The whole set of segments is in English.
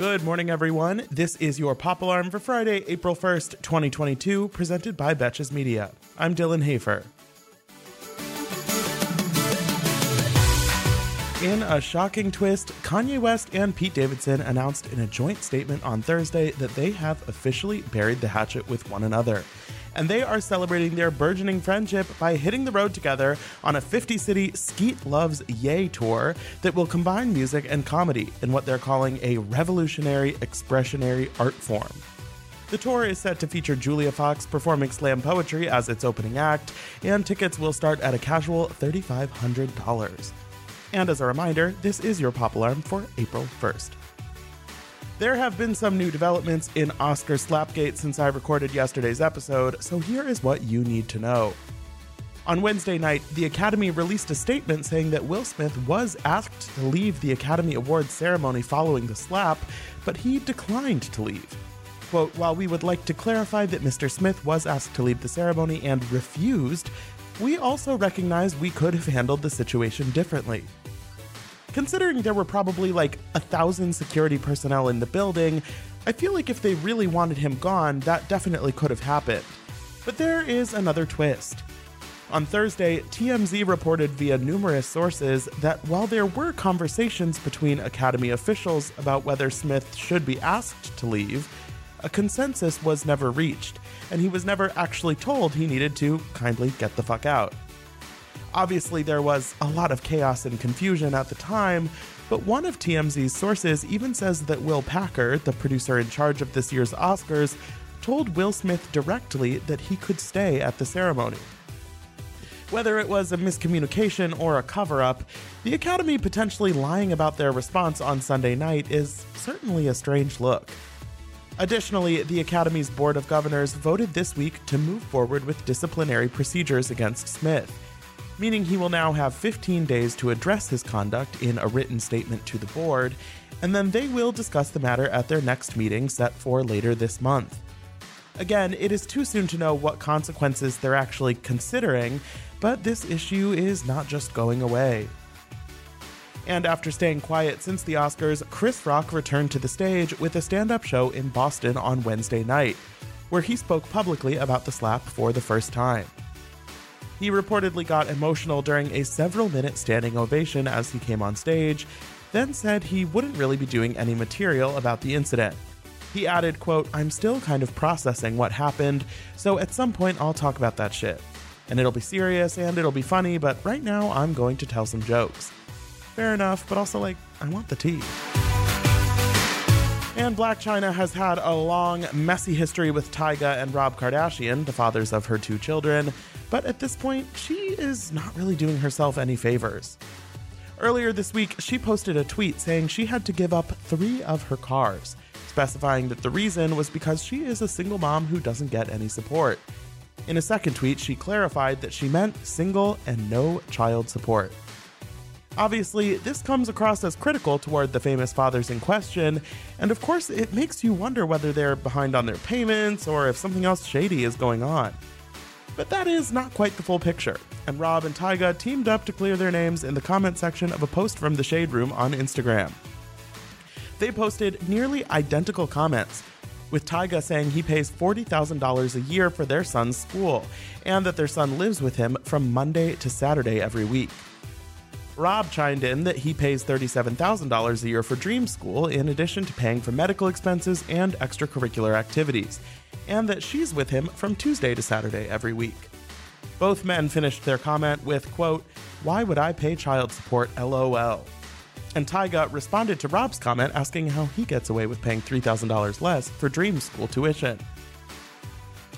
Good morning, everyone. This is your Pop Alarm for Friday, April 1st, 2022, presented by Betches Media. I'm Dylan Hafer. In a shocking twist, Kanye West and Pete Davidson announced in a joint statement on Thursday that they have officially buried the hatchet with one another and they are celebrating their burgeoning friendship by hitting the road together on a 50 city Skete Loves Yay tour that will combine music and comedy in what they're calling a revolutionary expressionary art form. The tour is set to feature Julia Fox performing slam poetry as its opening act, and tickets will start at a casual $3,500. And as a reminder, this is your pop alarm for April 1st. There have been some new developments in Oscar Slapgate since I recorded yesterday's episode, so here is what you need to know. On Wednesday night, the Academy released a statement saying that Will Smith was asked to leave the Academy Awards ceremony following the slap, but he declined to leave. Quote, while we would like to clarify that Mr. Smith was asked to leave the ceremony and refused, we also recognize we could have handled the situation differently. Considering there were probably like a thousand security personnel in the building, I feel like if they really wanted him gone, that definitely could have happened. But there is another twist. On Thursday, TMZ reported via numerous sources that while there were conversations between Academy officials about whether Smith should be asked to leave, a consensus was never reached, and he was never actually told he needed to kindly get the fuck out. Obviously, there was a lot of chaos and confusion at the time, but one of TMZ's sources even says that Will Packer, the producer in charge of this year's Oscars, told Will Smith directly that he could stay at the ceremony. Whether it was a miscommunication or a cover up, the Academy potentially lying about their response on Sunday night is certainly a strange look. Additionally, the Academy's Board of Governors voted this week to move forward with disciplinary procedures against Smith meaning he will now have 15 days to address his conduct in a written statement to the board, and then they will discuss the matter at their next meeting set for later this month. Again, it is too soon to know what consequences they're actually considering, but this issue is not just going away. And after staying quiet since the Oscars, Chris Rock returned to the stage with a stand up show in Boston on Wednesday night, where he spoke publicly about the slap for the first time. He reportedly got emotional during a several minute standing ovation as he came on stage, then said he wouldn't really be doing any material about the incident. He added, quote, I'm still kind of processing what happened, so at some point I'll talk about that shit. And it'll be serious and it'll be funny, but right now I'm going to tell some jokes. Fair enough, but also like, I want the tea. And Blac Chyna has had a long, messy history with Tyga and Rob Kardashian, the fathers of her two children, but at this point, she is not really doing herself any favors. Earlier this week, she posted a tweet saying she had to give up three of her cars, specifying that the reason was because she is a single mom who doesn't get any support. In a second tweet, she clarified that she meant single and no child support. Obviously, this comes across as critical toward the famous fathers in question, and of course, it makes you wonder whether they're behind on their payments or if something else shady is going on. But that is not quite the full picture, and Rob and Tyga teamed up to clear their names in the comment section of a post from the Shade Room on Instagram. They posted nearly identical comments, with Tyga saying he pays $40,000 a year for their son's school, and that their son lives with him from Monday to Saturday every week. Rob chimed in that he pays $37,000 a year for Dream School in addition to paying for medical expenses and extracurricular activities, and that she's with him from Tuesday to Saturday every week. Both men finished their comment with, quote, Why would I pay child support? LOL. And Tyga responded to Rob's comment asking how he gets away with paying $3,000 less for Dream School tuition.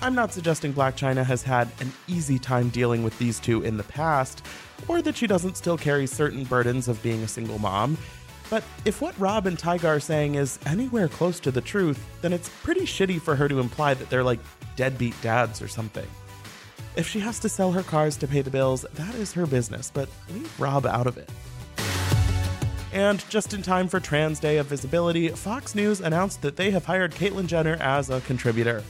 I'm not suggesting Blac Chyna has had an easy time dealing with these two in the past, or that she doesn't still carry certain burdens of being a single mom. But if what Rob and Tyga are saying is anywhere close to the truth, then it's pretty shitty for her to imply that they're like deadbeat dads or something. If she has to sell her cars to pay the bills, that is her business, but leave Rob out of it. And just in time for Trans Day of Visibility, Fox News announced that they have hired Caitlyn Jenner as a contributor.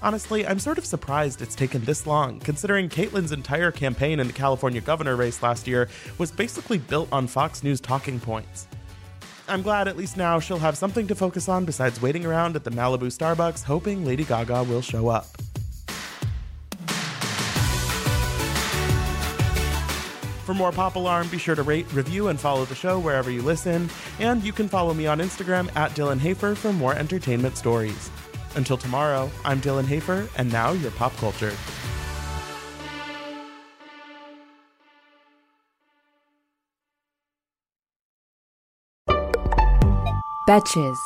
Honestly, I'm sort of surprised it's taken this long, considering Caitlyn's entire campaign in the California governor race last year was basically built on Fox News talking points. I'm glad at least now she'll have something to focus on besides waiting around at the Malibu Starbucks hoping Lady Gaga will show up. For more Pop Alarm, be sure to rate, review, and follow the show wherever you listen. And you can follow me on Instagram at Dylan Hafer for more entertainment stories. Until tomorrow, I'm Dylan Hafer, and now your pop culture. Betches.